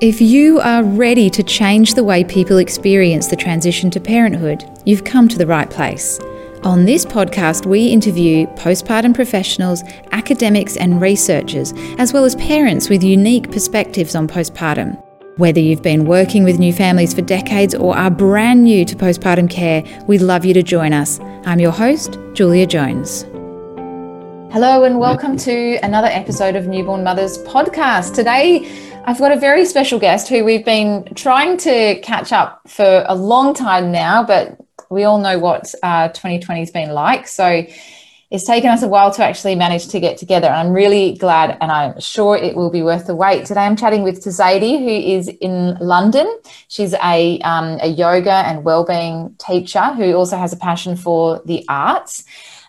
If you are ready to change the way people experience the transition to parenthood, you've come to the right place. On this podcast, we interview postpartum professionals, academics, and researchers, as well as parents with unique perspectives on postpartum. Whether you've been working with new families for decades or are brand new to postpartum care, we'd love you to join us. I'm your host, Julia Jones. Hello, and welcome to another episode of Newborn Mothers podcast. Today, I've got a very special guest who we've been trying to catch up for a long time now, but we all know what uh, 2020 has been like. So it's taken us a while to actually manage to get together. And I'm really glad and I'm sure it will be worth the wait. Today I'm chatting with Tzaidee, who is in London. She's a, um, a yoga and well-being teacher who also has a passion for the arts.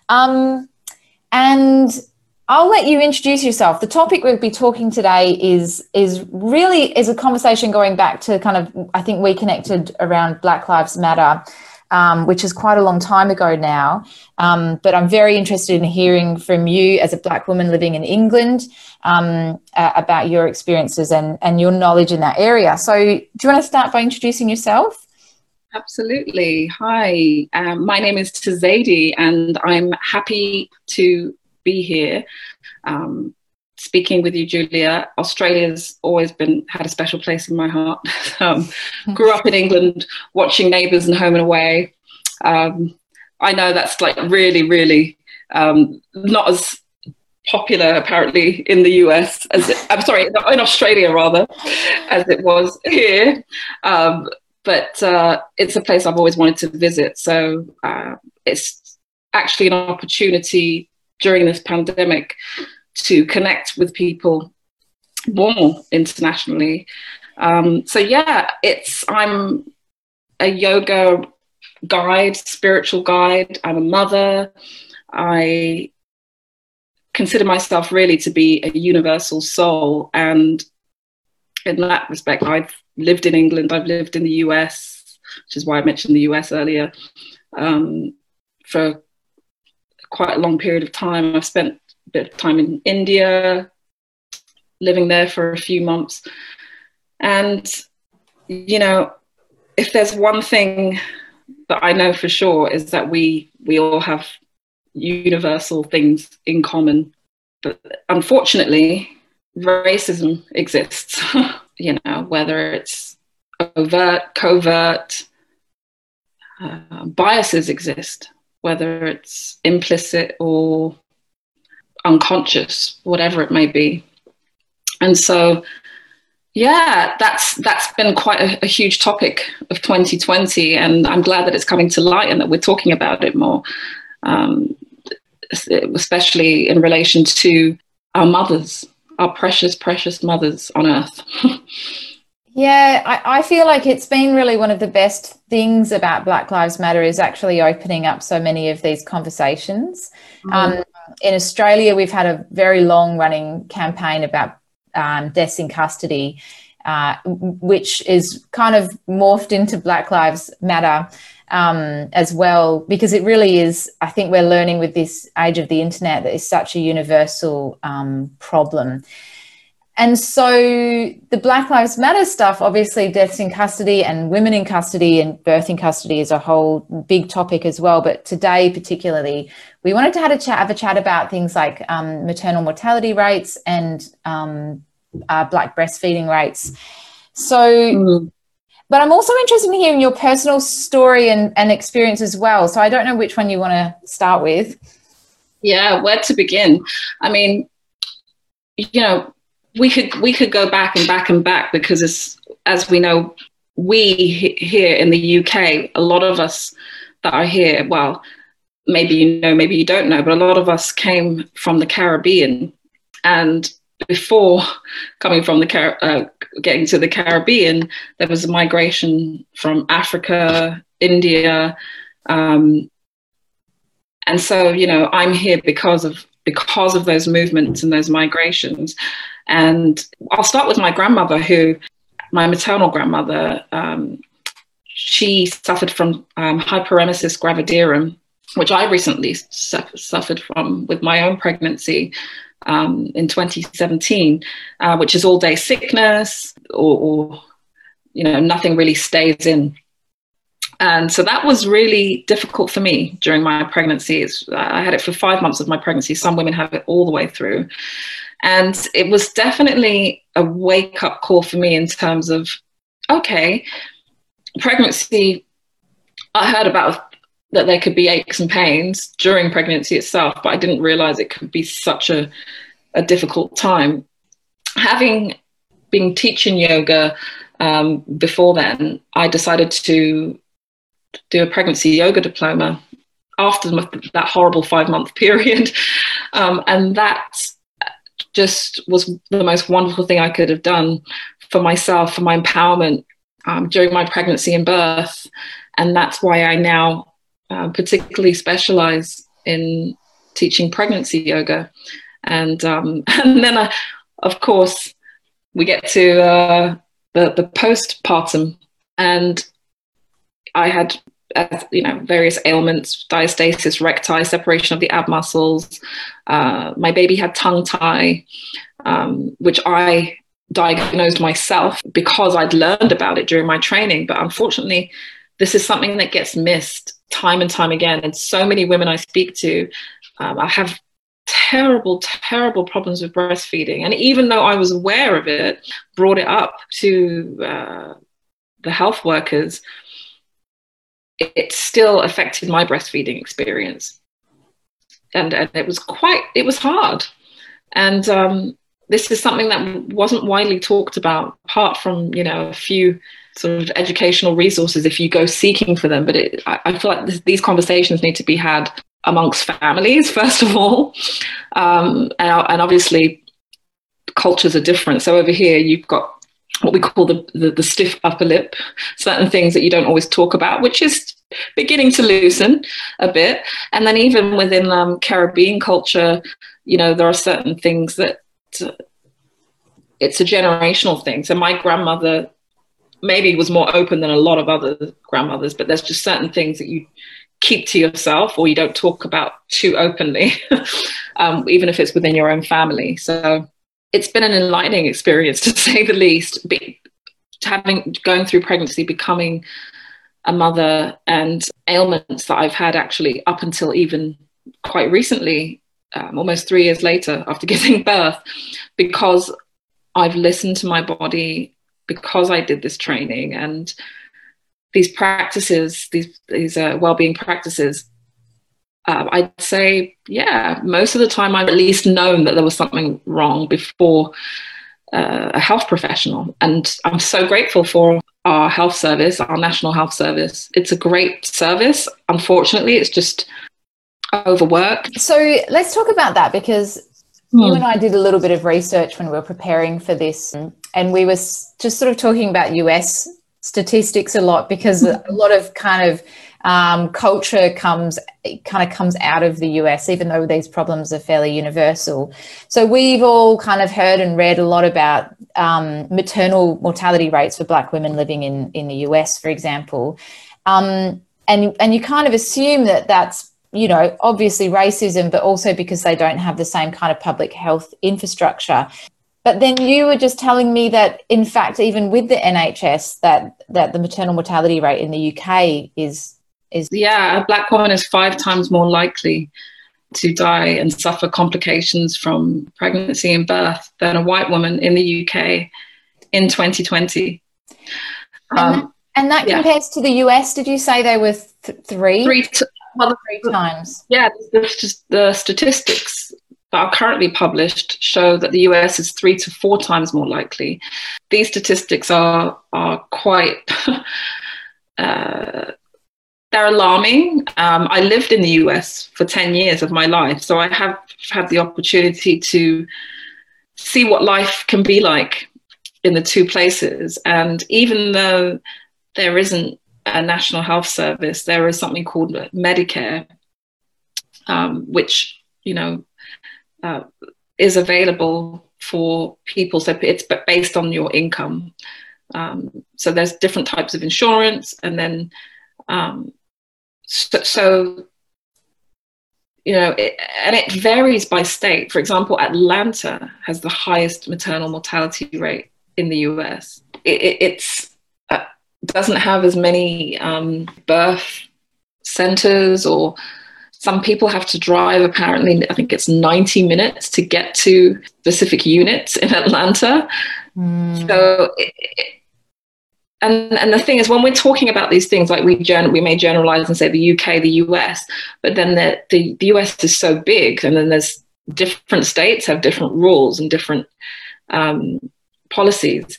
Um, and I'll let you introduce yourself. The topic we'll be talking today is is really is a conversation going back to kind of I think we connected around Black Lives Matter, um, which is quite a long time ago now. Um, but I'm very interested in hearing from you as a Black woman living in England um, uh, about your experiences and and your knowledge in that area. So, do you want to start by introducing yourself? Absolutely. Hi, um, my name is Tzaidee, and I'm happy to be here. Um, speaking with you, Julia. Australia's always been had a special place in my heart. um, grew up in England, watching Neighbours and Home and Away. Um, I know that's like really, really um, not as popular apparently in the US as it, I'm sorry, in Australia rather, as it was here. Um, but uh, it's a place I've always wanted to visit. So uh, it's actually an opportunity during this pandemic to connect with people more internationally. Um, so yeah, it's I'm a yoga guide, spiritual guide. I'm a mother. I consider myself really to be a universal soul, and in that respect, I've lived in England. I've lived in the US, which is why I mentioned the US earlier. Um, for quite a long period of time. I've spent a bit of time in India, living there for a few months. And, you know, if there's one thing that I know for sure is that we we all have universal things in common. But unfortunately, racism exists, you know, whether it's overt, covert, uh, biases exist whether it's implicit or unconscious, whatever it may be. And so, yeah, that's that's been quite a, a, huge topic of 2020, and I'm glad that it's coming to light and that we're talking about it more, um, especially in relation to our mothers, our precious, precious mothers on earth. Yeah, I, I, feel like it's been really one of the best things about Black Lives Matter is actually opening up so many of these conversations. Mm-hmm. Um, in Australia, we've had a very long running campaign about um, deaths in custody, uh, which is kind of morphed into Black Lives Matter um, as well, because it really is. I think we're learning with this age of the internet that is such a universal um, problem. And so the Black Lives Matter stuff, obviously, deaths in custody and women in custody and birth in custody is a whole big topic as well. But today, particularly, we wanted to have a chat, have a chat about things like um, maternal mortality rates and um, uh, Black breastfeeding rates. So, mm. but I'm also interested in hearing your personal story and, and experience as well. So I don't know which one you want to start with. Yeah, where to begin? I mean, you know, we could we could go back and back and back because as as we know we here in the UK a lot of us that are here well maybe you know maybe you don't know but a lot of us came from the Caribbean. And before coming from the Car- uh, getting to the Caribbean there was a migration from Africa India um, and so you know I'm here because of because of those movements and those migrations and I'll start with my grandmother, who, my maternal grandmother, um, she suffered from um, hyperemesis gravidarum, which I recently su- suffered from with my own pregnancy. um, in 2017, uh, which is all day sickness or, or, you know, nothing really stays in. And so that was really difficult for me during my pregnancy. It's, I had it for five months of my pregnancy. Some women have it all the way through. And it was definitely a wake up call for me in terms of, okay, pregnancy, I heard about that there could be aches and pains during pregnancy itself, but I didn't realize it could be such a, a difficult time. Having been teaching yoga um, before then, I decided to do a pregnancy yoga diploma after that horrible five month period. Um, and that just was the most wonderful thing I could have done for myself, for my empowerment um, during my pregnancy and birth. And that's why I now uh, particularly specialize in teaching pregnancy yoga. And, um, and then, uh, of course, we get to uh, the, the postpartum. And I had, you know, various ailments, diastasis recti, separation of the ab muscles. Uh, my baby had tongue tie, um, which I diagnosed myself because I'd learned about it during my training. But unfortunately, this is something that gets missed time and time again. And so many women I speak to, um, I have terrible, terrible problems with breastfeeding. And even though I was aware of it, brought it up to uh, the health workers, it, still affected my breastfeeding experience. And, and it was quite, it was hard. And um, this is something that wasn't widely talked about, apart from, you know, a few sort of educational resources if you go seeking for them. But it, I, I, feel like this, these conversations need to be had amongst families, first of all. Um, and, and, obviously, cultures are different. So over here, you've got what we call the, the, the stiff upper lip, certain things that you don't always talk about, which is beginning to loosen a bit. And then even within um, Caribbean culture, you know, there are certain things that uh, it's a generational thing. So my grandmother maybe was more open than a lot of other grandmothers, but there's just certain things that you keep to yourself or you don't talk about too openly, um, even if it's within your own family. So it's been an enlightening experience to say the least. Be, having going through pregnancy, becoming a mother, and ailments that I've had actually up until even quite recently, um, almost three years later after giving birth, because I've listened to my body because I did this training and these practices, these these uh, well-being practices, uh, I'd say, yeah, most of the time I've at least known that there was something wrong before uh, a health professional, and I'm so grateful for our health service, our national health service. It's a great service. Unfortunately, it's just overworked. So let's talk about that because you hmm. and I did a little bit of research when we were preparing for this, and we were just sort of talking about US statistics a lot because a lot of kind of um, culture comes kind of comes out of the US, even though these problems are fairly universal. So we've all kind of heard and read a lot about um, maternal mortality rates for Black women living in in the US, for example, um, and and you kind of assume that that's you know, obviously racism, but also because they don't have the same kind of public health infrastructure. But then you were just telling me that, in fact, even with the NHS, that that the maternal mortality rate in the UK is is yeah, a black woman is five times more likely to die and suffer complications from pregnancy and birth than a white woman in the UK in 2020. And, um, that, and that yeah. compares to the US. Did you say they were th- three? Three, t- well, three times. Yeah, the, the statistics that are currently published show that the US is three to four times more likely. These statistics are are quite uh, they're alarming. Um, I lived in the US for ten years of my life, so I have had the opportunity to see what life can be like in the two places. And even though there isn't a national health service, there is something called Medicare, um, which you know uh, is available for people. So it's based on your income. Um, so there's different types of insurance, and then um, so, so, you know, it, and it varies by state. For example, Atlanta has the highest maternal mortality rate in the US. It, it it's uh, doesn't have as many um, birth centers or some people have to drive apparently i think it's 90 minutes to get to specific units in atlanta mm. so it, and and the thing is when we're talking about these things like we we may generalize and say the UK the US but then the, the the US is so big and then there's different states have different rules and different um, policies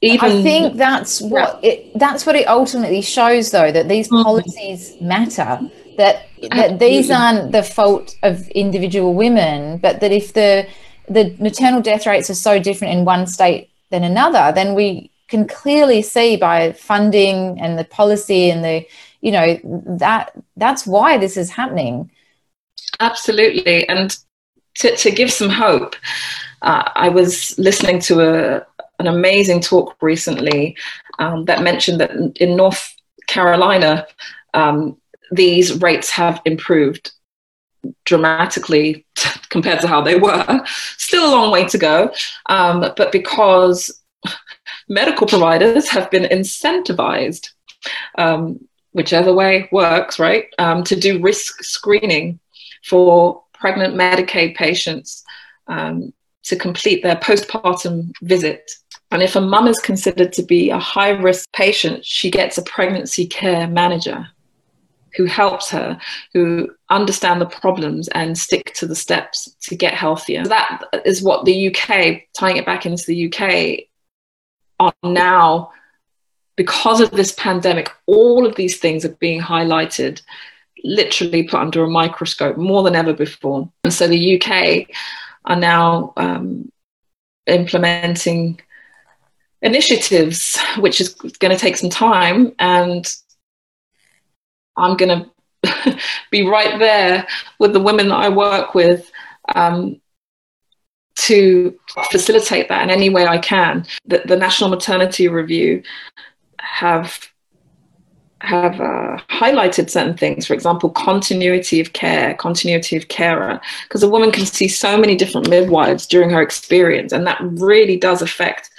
even I think that's what it that's what it ultimately shows though that these mm-hmm. policies mm-hmm. matter that that these aren't the fault of individual women but that if the the maternal death rates are so different in one state than another then we can clearly see by funding and the policy and the you know that that's why this is happening. Absolutely. And to, to give some hope uh, i was listening to a, an amazing talk recently um, that mentioned that in north carolina um, these rates have improved dramatically compared to how they were. Still a long way to go um, but because medical providers have been incentivized, um, whichever way works, right, um, to do risk screening for pregnant Medicaid patients um, to complete their postpartum visit. And if a mum is considered to be a high risk patient, she gets a pregnancy care manager who helps her, who understand the problems and stick to the steps to get healthier. That is what the UK, tying it back into the UK, are now, because of this pandemic, all of these things are being highlighted, literally put under a microscope more than ever before. And so the UK are now um, implementing initiatives, which is going to take some time. And I'm going to be right there with the women that I work with um, to facilitate that in any way I can. The, the National Maternity Review have have uh, highlighted certain things. For example, continuity of care, continuity of carer, because a woman can see so many different midwives during her experience, and that really does affect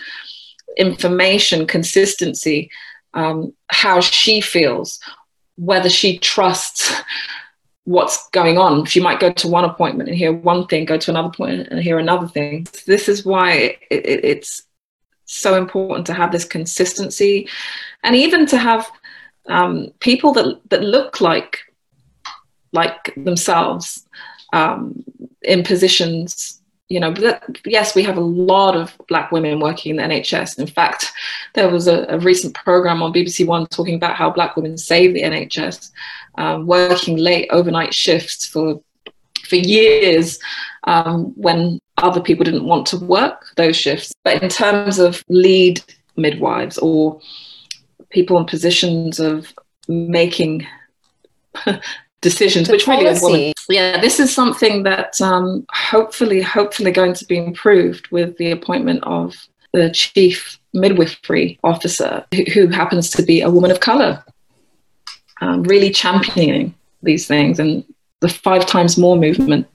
information consistency, um, how she feels, whether she trusts what's going on. She might go to one appointment and hear one thing, go to another appointment point and hear another thing. This is why it, it, it's so important to have this consistency, and even to have um, people that that look like like themselves um, in positions. You know, yes, we have a lot of Black women working in the NHS. In fact, there was a, a recent program on BBC One talking about how Black women save the NHS um, working late overnight shifts for for years um, when other people didn't want to work those shifts. But in terms of lead midwives or people in positions of making decisions, the which policy. really yeah, this is something that um, hopefully, hopefully going to be improved with the appointment of the chief midwifery officer, who, who happens to be a woman of color um, really championing these things and the five times more movement.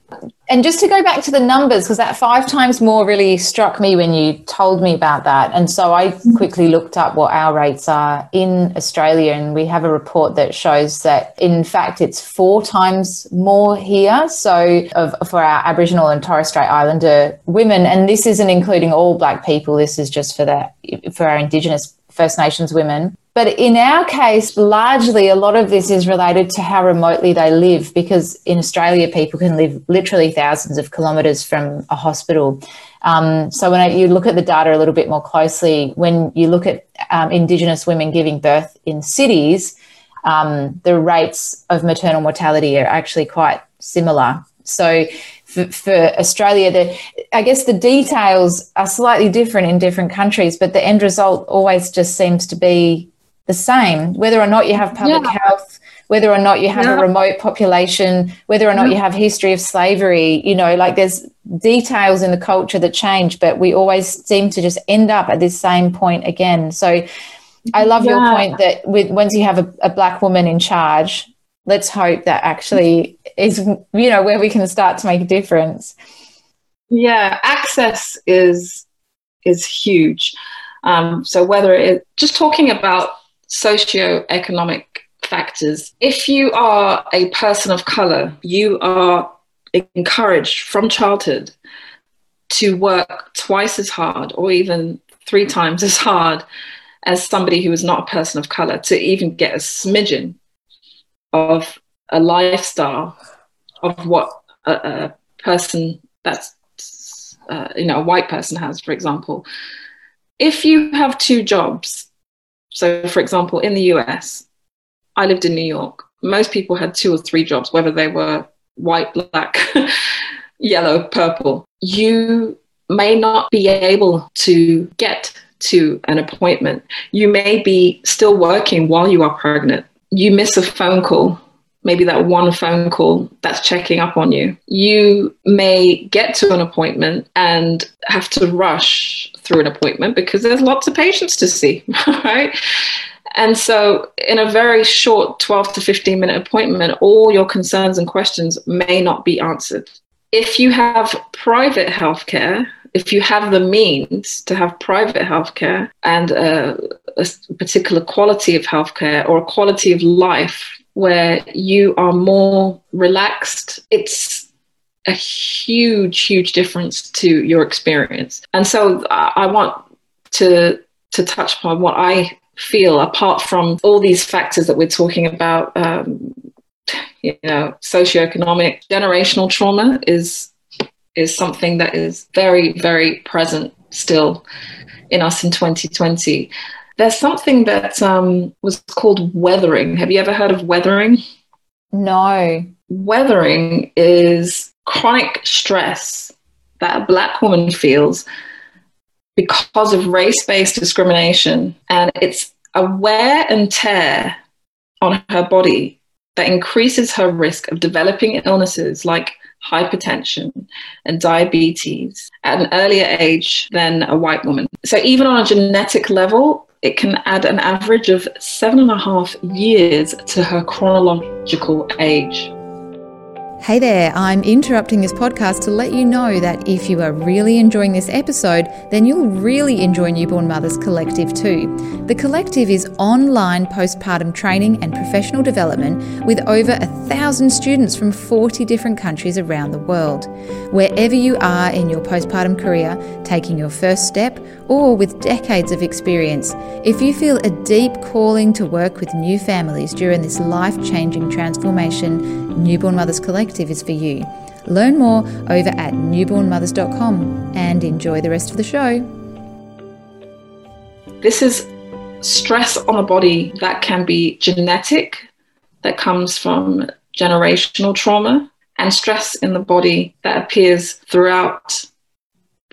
And just to go back to the numbers, because that five times more really struck me when you told me about that. And so I quickly looked up what our rates are in Australia, and we have a report that shows that in fact it's four times more here. So of, for our Aboriginal and Torres Strait Islander women, and this isn't including all Black people. This is just for the for our Indigenous First Nations women. But in our case, largely a lot of this is related to how remotely they live because in Australia, people can live literally thousands of kilometres from a hospital. Um, so when you look at the data a little bit more closely, when you look at um, Indigenous women giving birth in cities, um, the rates of maternal mortality are actually quite similar. So for, for, Australia, the, I guess the details are slightly different in different countries, but the end result always just seems to be the same, whether or not you have public yeah. health, whether or not you have yeah. a remote population, whether or not you have history of slavery, you know, like there's details in the culture that change, but we always seem to just end up at this same point again. So I love your point that with once you have a, a black woman in charge, let's hope that actually is you know where we can start to make a difference. Yeah access is is huge. Um, so whether it just talking about socioeconomic factors if you are a person of color you are encouraged from childhood to work twice as hard or even three times as hard as somebody who is not a person of color to even get a smidgen of a lifestyle of what a, a person that's uh, you know a white person has for example. If you have two jobs so for example in the us i lived in new york. Most people had two or three jobs whether they were white black yellow purple. You may not be able to get to an appointment. You may be still working while you are pregnant you miss a phone call, maybe that one phone call that's checking up on you, you may get to an appointment and have to rush through an appointment because there's lots of patients to see, right? And so, in a very short 12 to 15 minute appointment, all your concerns and questions may not be answered. If you have private healthcare, if you have the means to have private healthcare and a, a particular quality of healthcare or a quality of life where you are more relaxed, it's a huge, huge difference to your experience. And so I want to to touch upon what I feel apart from all these factors that we're talking about. Um, you know, socioeconomic, generational trauma is is something that is very, very present still in us in 2020. There's something that um, was called weathering. Have you ever heard of weathering? No. Weathering is chronic stress that a Black woman feels because of race based discrimination. And it's a wear and tear on her body that increases her risk of developing illnesses like hypertension and diabetes at an earlier age than a white woman. So, even on a genetic level, it can add an average of seven and a half years to her chronological age. Hey there, I'm interrupting this podcast to let you know that if you are really enjoying this episode, then you'll really enjoy Newborn Mothers Collective too. The Collective is online postpartum training and professional development with over a thousand students from 40 different countries around the world. Wherever you are in your postpartum career, taking your first step, or with decades of experience, if you feel a deep calling to work with new families during this life changing transformation, Newborn Mothers Collective is for you. Learn more over at newbornmothers.com and enjoy the rest of the show. This is stress on the body that can be genetic, that comes from generational trauma, and stress in the body that appears throughout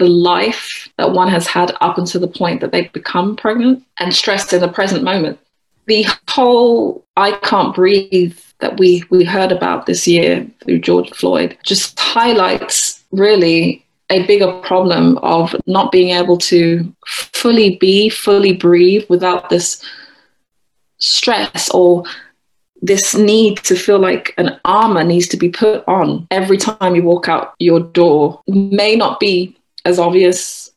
the life that one has had up until the point that they become pregnant, and stressed in the present moment. The whole I can't breathe that we, we heard about this year through George Floyd just highlights really a bigger problem of not being able to fully be, fully breathe without this stress or this need to feel like an armor needs to be put on every time you walk out your door may not be as obvious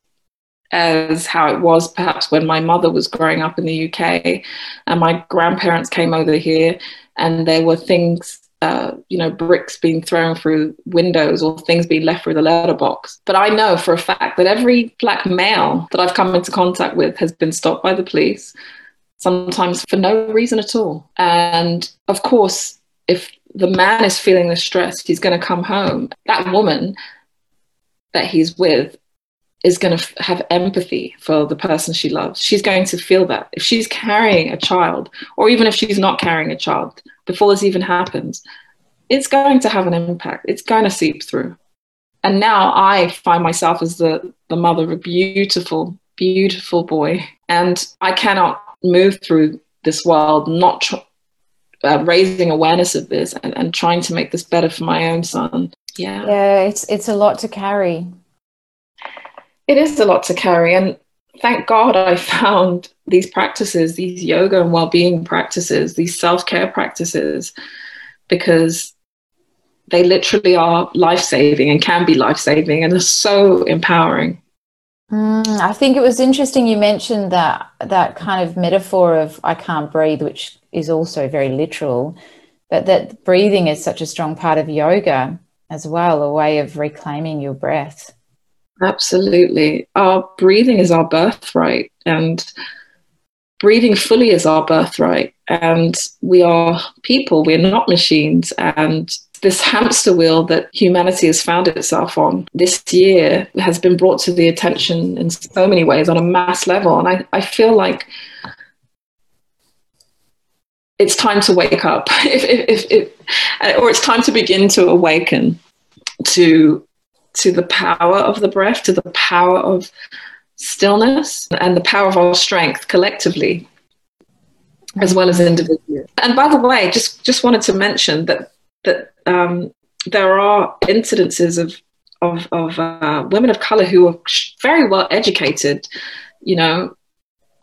as how it was perhaps when my mother was growing up in the UK and my grandparents came over here and there were things uh, you know, bricks being thrown through windows or things being left through the letterbox. But I know for a fact that every black male that I've come into contact with has been stopped by the police, sometimes for no reason at all. And of course, if the man is feeling the stress, he's going to come home. That woman that he's with is going to have empathy for the person she loves. She's going to feel that. If she's carrying a child, or even if she's not carrying a child, before this even happens, it's going to have an impact. It's going to seep through. And now I find myself as the, the mother of a beautiful, beautiful boy. And I cannot move through this world not tr- uh, raising awareness of this and, and trying to make this better for my own son. Yeah. Yeah, it's it's a lot to carry it is a lot to carry. And thank God I found these practices, these yoga and well being practices, these self care practices because they literally are life saving and can be life saving and are so empowering. Mm, I think it was interesting you mentioned that that kind of metaphor of I can't breathe, which is also very literal, but that breathing is such a strong part of yoga as well, a way of reclaiming your breath. Absolutely. Our breathing is our birthright, and breathing fully is our birthright. And we are people, we're not machines. And this hamster wheel that humanity has found itself on this year has been brought to the attention in so many ways on a mass level. And I, I feel like it's time to wake up, if, if, if, or it's time to begin to awaken to to the power of the breath, to the power of stillness, and the power of our strength collectively, as well as individually. And by the way, just just wanted to mention that that um, there are incidences of of, of uh, women of color who are very well educated. You know,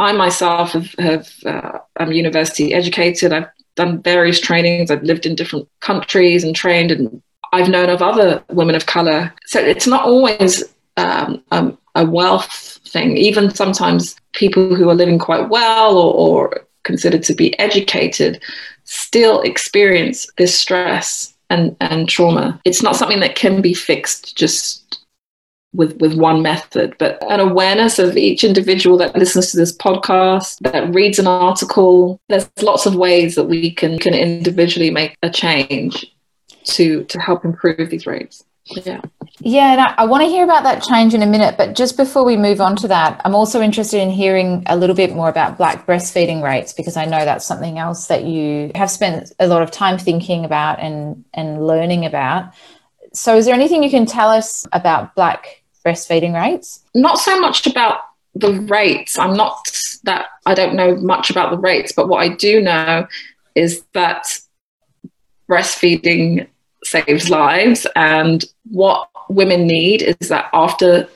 I myself have, have uh, I'm university educated. I've done various trainings. I've lived in different countries and trained and I've known of other women of color. So it's not always um, um, a wealth thing. Even sometimes people who are living quite well or, or considered to be educated still experience this stress and, and trauma. It's not something that can be fixed just with with one method but an awareness of each individual that listens to this podcast that reads an article there's lots of ways that we can can individually make a change to to help improve these rates. Yeah. Yeah, and I, I want to hear about that change in a minute. But just before we move on to that, I'm also interested in hearing a little bit more about black breastfeeding rates because I know that's something else that you have spent a lot of time thinking about and and learning about. So, is there anything you can tell us about black breastfeeding rates? Not so much about the rates. I'm not that I don't know much about the rates, but what I do know is that breastfeeding saves lives. And what women need is that after,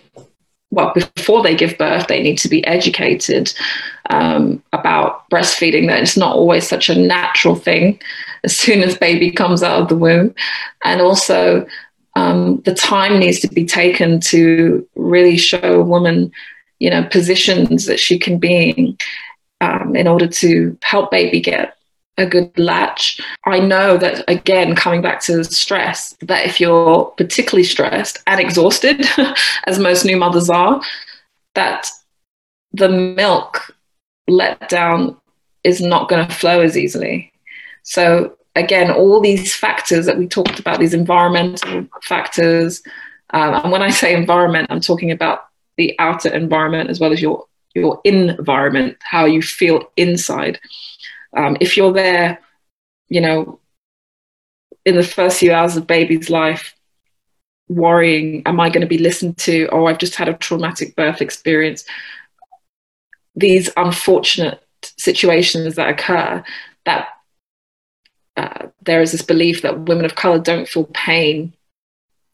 well, before they give birth, they need to be educated um, about breastfeeding, that it's not always such a natural thing as soon as baby comes out of the womb. And also, um, the time needs to be taken to really show a woman, you know, positions that she can be in um, in order to help baby get a good latch. I know that, again, coming back to stress, that if you're particularly stressed and exhausted, as most new mothers are, that the milk let down is not going to flow as easily. So, again, all these factors that we talked about, these environmental factors, um, and when I say environment, I'm talking about the outer environment as well as your your environment, how you feel inside. Um, if you're there, you know, in the first few hours of baby's life, worrying, am I going to be listened to? Or I've just had a traumatic birth experience. These unfortunate situations that occur, that uh, there is this belief that women of color don't feel pain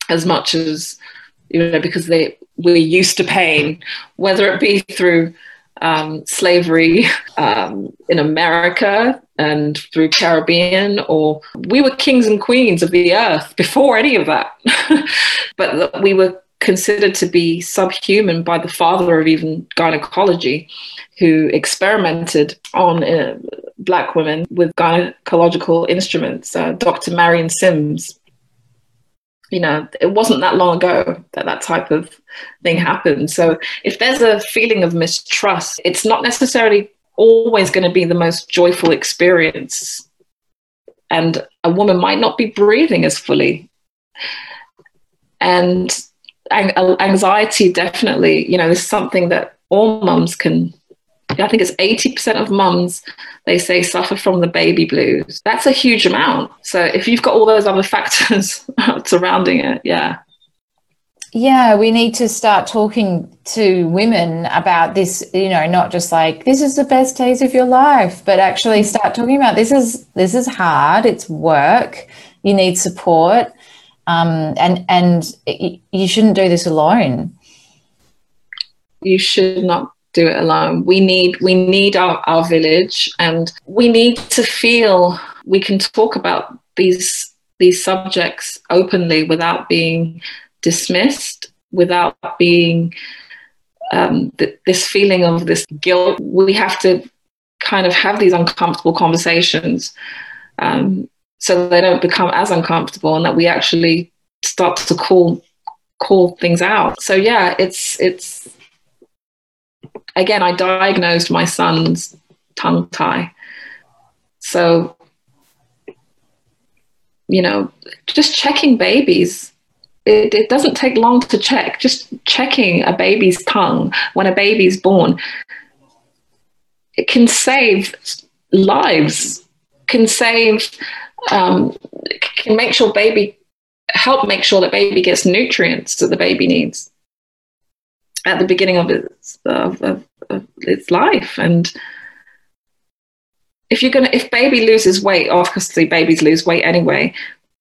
as much as you know because they we're used to pain, whether it be through um, slavery um, in America and through Caribbean, or we were kings and queens of the earth before any of that. but we were considered to be subhuman by the father of even gynecology, who experimented on uh, black women with gynecological instruments. Uh, Dr. Marion Sims you know, it wasn't that long ago that that type of thing happened. So if there's a feeling of mistrust, it's not necessarily always going to be the most joyful experience. And a woman might not be breathing as fully. And Uh, anxiety definitely, you know, is something that all mums can I think it's 80% of mums, they say, suffer from the baby blues. That's a huge amount. So if you've got all those other factors surrounding it, yeah. Yeah, we need to start talking to women about this, you know, not just like this is the best days of your life, but actually start talking about this is this is hard, it's work, you need support. Um, and and you shouldn't do this alone. You should not do it alone. We need we need our, our village and we need to feel we can talk about these these subjects openly without being dismissed, without being um, th- this feeling of this guilt. We have to kind of have these uncomfortable conversations um, so they don't become as uncomfortable, and that we actually start to call call things out. So yeah, it's it's again. I diagnosed my son's tongue tie, so you know, just checking babies. It, it doesn't take long to check. Just checking a baby's tongue when a baby's born, it can save lives. Can save, um, can make sure baby help make sure that baby gets nutrients that the baby needs at the beginning of its of, of, of its life. And if you're gonna if baby loses weight obviously babies lose weight anyway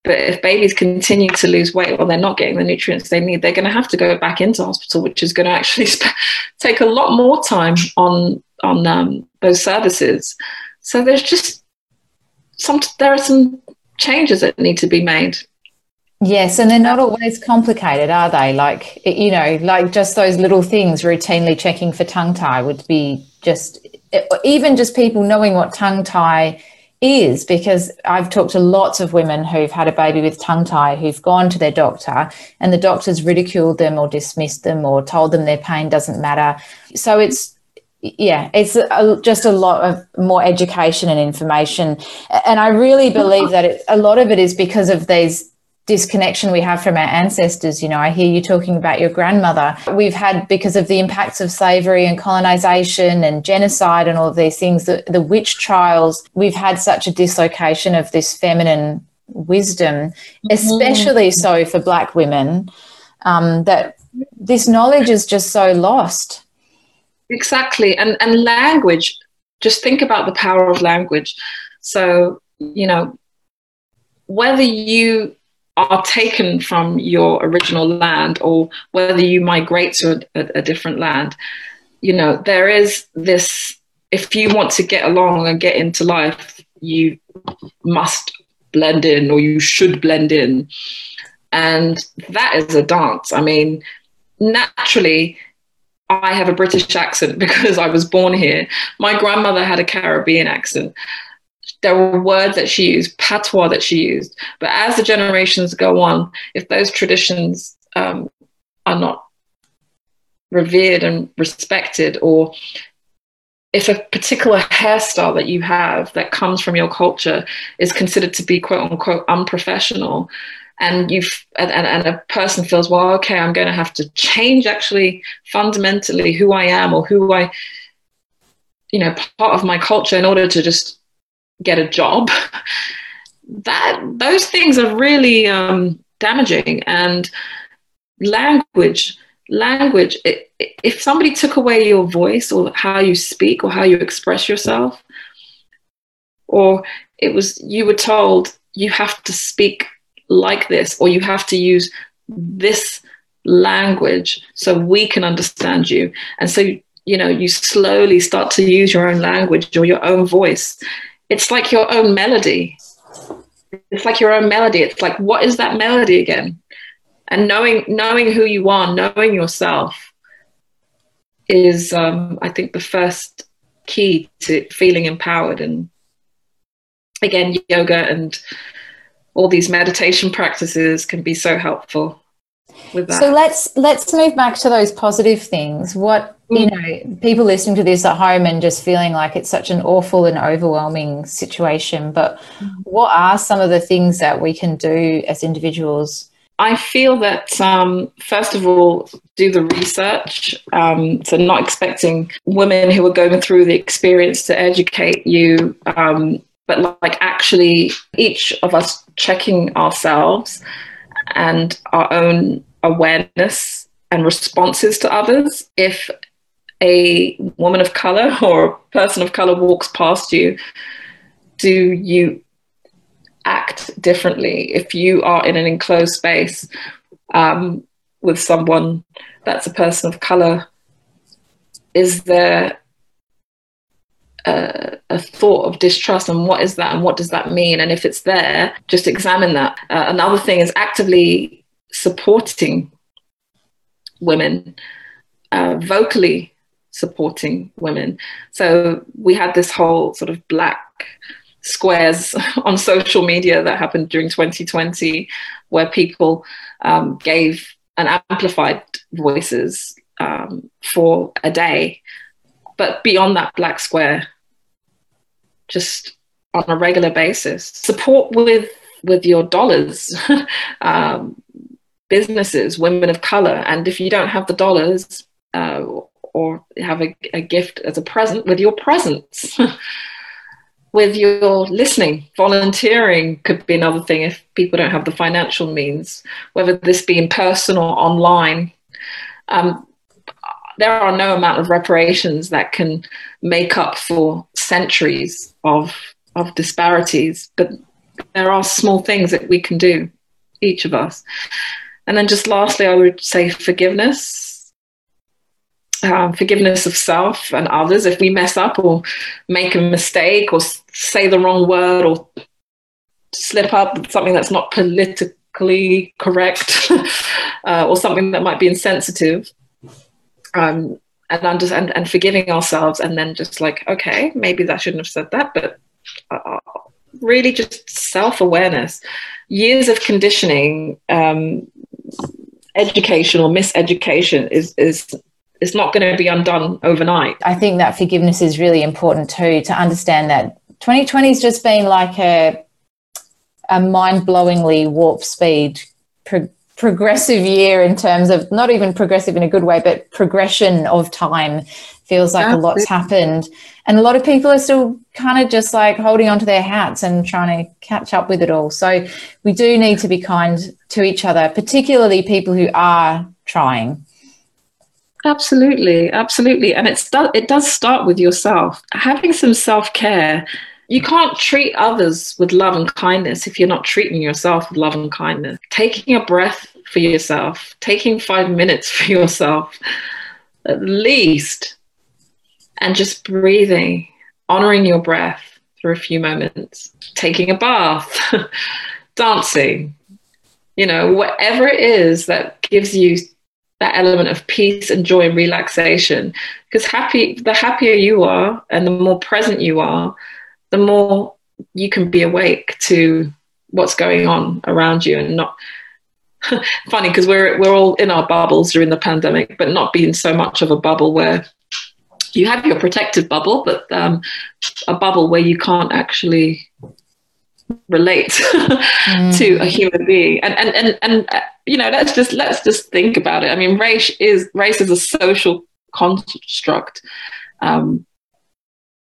but if babies continue to lose weight while they're not getting the nutrients they need they're going to have to go back into hospital which is going to actually sp- take a lot more time on on um, those services. So there's just some there are some changes that need to be made Yes, and they're not always complicated, are they? Like, you know, like just those little things, routinely checking for tongue tie would be just, even just people knowing what tongue tie is, because I've talked to lots of women who've had a baby with tongue tie who've gone to their doctor and the doctor's ridiculed them or dismissed them or told them their pain doesn't matter. So it's, yeah, it's a, just a lot of more education and information. And I really believe that it, a lot of it is because of these disconnection we have from our ancestors. You know, I hear you talking about your grandmother. We've had, because of the impacts of slavery and colonization and genocide and all of these things, the, the witch trials, we've had such a dislocation of this feminine wisdom, mm-hmm. especially so for Black women, um, that this knowledge is just so lost. Exactly. And, and language, just think about the power of language. So, you know, whether you are taken from your original land or whether you migrate to a, a, different land you know there is this if you want to get along and get into life you must blend in or you should blend in and that is a dance i mean naturally I have a British accent because I was born here. My grandmother had a Caribbean accent there were words that she used, patois that she used. But as the generations go on, if those traditions um, are not revered and respected, or if a particular hairstyle that you have that comes from your culture is considered to be quote unquote unprofessional, and you've and, and a person feels, well, okay, I'm going to have to change actually fundamentally who I am or who I, you know, part of my culture in order to just get a job. That those things are really um, damaging. And language language it, if somebody took away your voice or how you speak or how you express yourself or it was you were told you have to speak like this or you have to use this language so we can understand you and so you know you slowly start to use your own language or your own voice it's like your own melody. It's like your own melody. It's like, what is that melody again? And knowing knowing who you are, knowing yourself, is um, I think the first key to feeling empowered. And again, yoga and all these meditation practices can be so helpful with that. So let's let's move back to those positive things. What you mm. know, people listening to this at home and just feeling like it's such an awful and overwhelming situation. But mm. what are some of the things that we can do as individuals? I feel that um, first of all, do the research. Um, so, not expecting women who are going through the experience to educate you, um, but like actually each of us checking ourselves and our own awareness and responses to others. If a woman of color or a person of color walks past you, do you act differently if you are in an enclosed space um, with someone that's a person of color? Is there a, a, thought of distrust and what is that and what does that mean? And if it's there just examine that. Uh, another thing is actively supporting women uh, vocally supporting women. So we had this whole sort of black squares on social media that happened during 2020 where people um, gave and amplified voices um, for a day but beyond that black square, just on a regular basis, support with with your dollars. um, businesses, women of color, and if you don't have the dollars uh, or have a, a gift as a present, with your presence. with your listening, volunteering could be another thing if people don't have the financial means, whether this be in person or online. Um, there are no amount of reparations that can make up for centuries of of disparities, but there are small things that we can do, each of us. And then just lastly, I would say forgiveness. Um, forgiveness of self and others if we mess up or make a mistake or say the wrong word or slip up something that's not politically correct uh, or something that might be insensitive um, and, under, and and forgiving ourselves, and then just like, okay, maybe I shouldn't have said that, but uh, really just self awareness. Years of conditioning, um, education or miseducation is is is not going to be undone overnight. I think that forgiveness is really important too to understand that 2020 has just been like a a mind-blowingly warp speed pro- progressive year in terms of not even progressive in a good way, but progression of time. Feels like Absolutely. a lot's happened. And a lot of people are still kind of just like holding onto their hats and trying to catch up with it all. So we do need to be kind to each other, particularly people who are trying. Absolutely, absolutely, and it's it does start with yourself. Having some self care you can't treat others with love and kindness if you're not treating yourself with love and kindness. Taking a breath for yourself, taking five minutes for yourself, at least, and just breathing, honoring your breath for a few moments, taking a bath, dancing, you know, whatever it is that gives you that element of peace and joy and relaxation. Because happy, the happier you are and the more present you are, the more you can be awake to what's going on around you and not funny because we're we're all in our bubbles during the pandemic but not being so much of a bubble where you have your protective bubble but um, a bubble where you can't actually relate mm. to a human being. And and and, and uh, you know let's just let's just think about it. I mean race is race is a social construct. Um,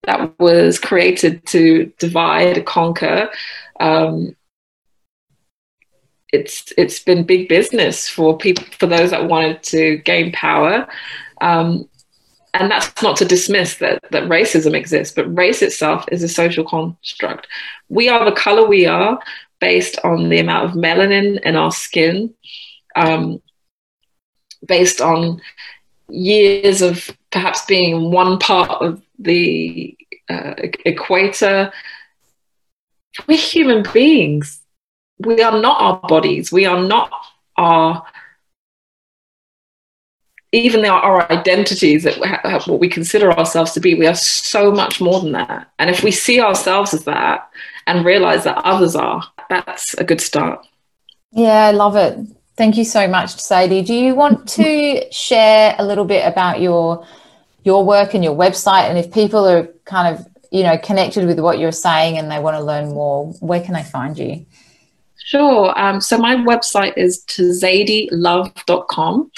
that was created to divide, conquer. Um, it's it's been big business for people for those that wanted to gain power. Um, and that's not to dismiss that, that racism exists, but race itself is a social construct. We are the color we are based on the amount of melanin in our skin, um, based on years of perhaps being one part of the uh, equator. We're human beings. We are not our bodies. We are not our even our, our identities that what we consider ourselves to be. We are so much more than that. And if we see ourselves as that and realize that others are, that's a good start. Yeah, I love it. Thank you so much, Tzaddi. Do you want to share a little bit about your your work and your website and if people are kind of you know connected with what you're saying and they want to learn more where can they find you Sure. Um, so my website is tzaddilove.com.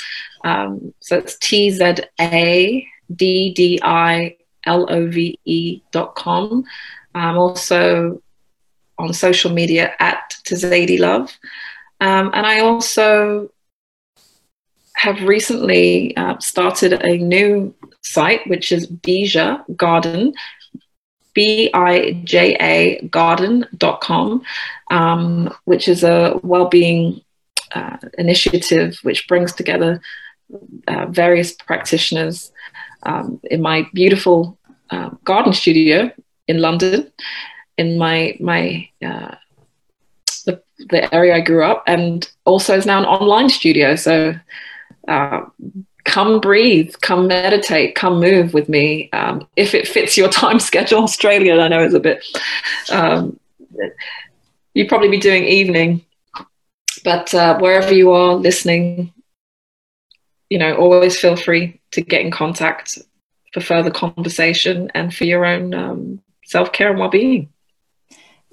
Um, so it's T Z A D D I L O V E.com. I'm also on social media at tzaddilove. Um, and I also have recently uh, started a new site, which is Bija Garden, B I J A garden.com, um, which is a well-being uh, initiative which brings together uh, various practitioners um, in my beautiful uh, garden studio in London, in my my uh, the area I grew up, and also is now an online studio. So. Uh, come breathe, come meditate, come move with me. Um, if it fits your time schedule, Australia, I know is a bit, um, you'd probably be doing evening, but uh, wherever you are listening, you know, always feel free to get in contact for further conversation and for your own um, self care and well being.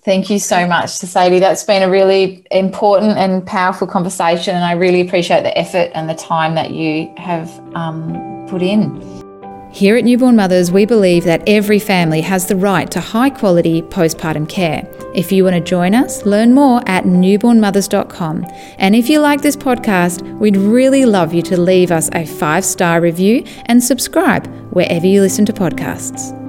Thank you so much, Tzaddi. That's been a really important and powerful conversation, and I really appreciate the effort and the time that you have um, put in. Here at Newborn Mothers, we believe that every family has the right to high quality postpartum care. If you want to join us, learn more at newbornmothers.com. And if you like this podcast, we'd really love you to leave us a five star review and subscribe wherever you listen to podcasts.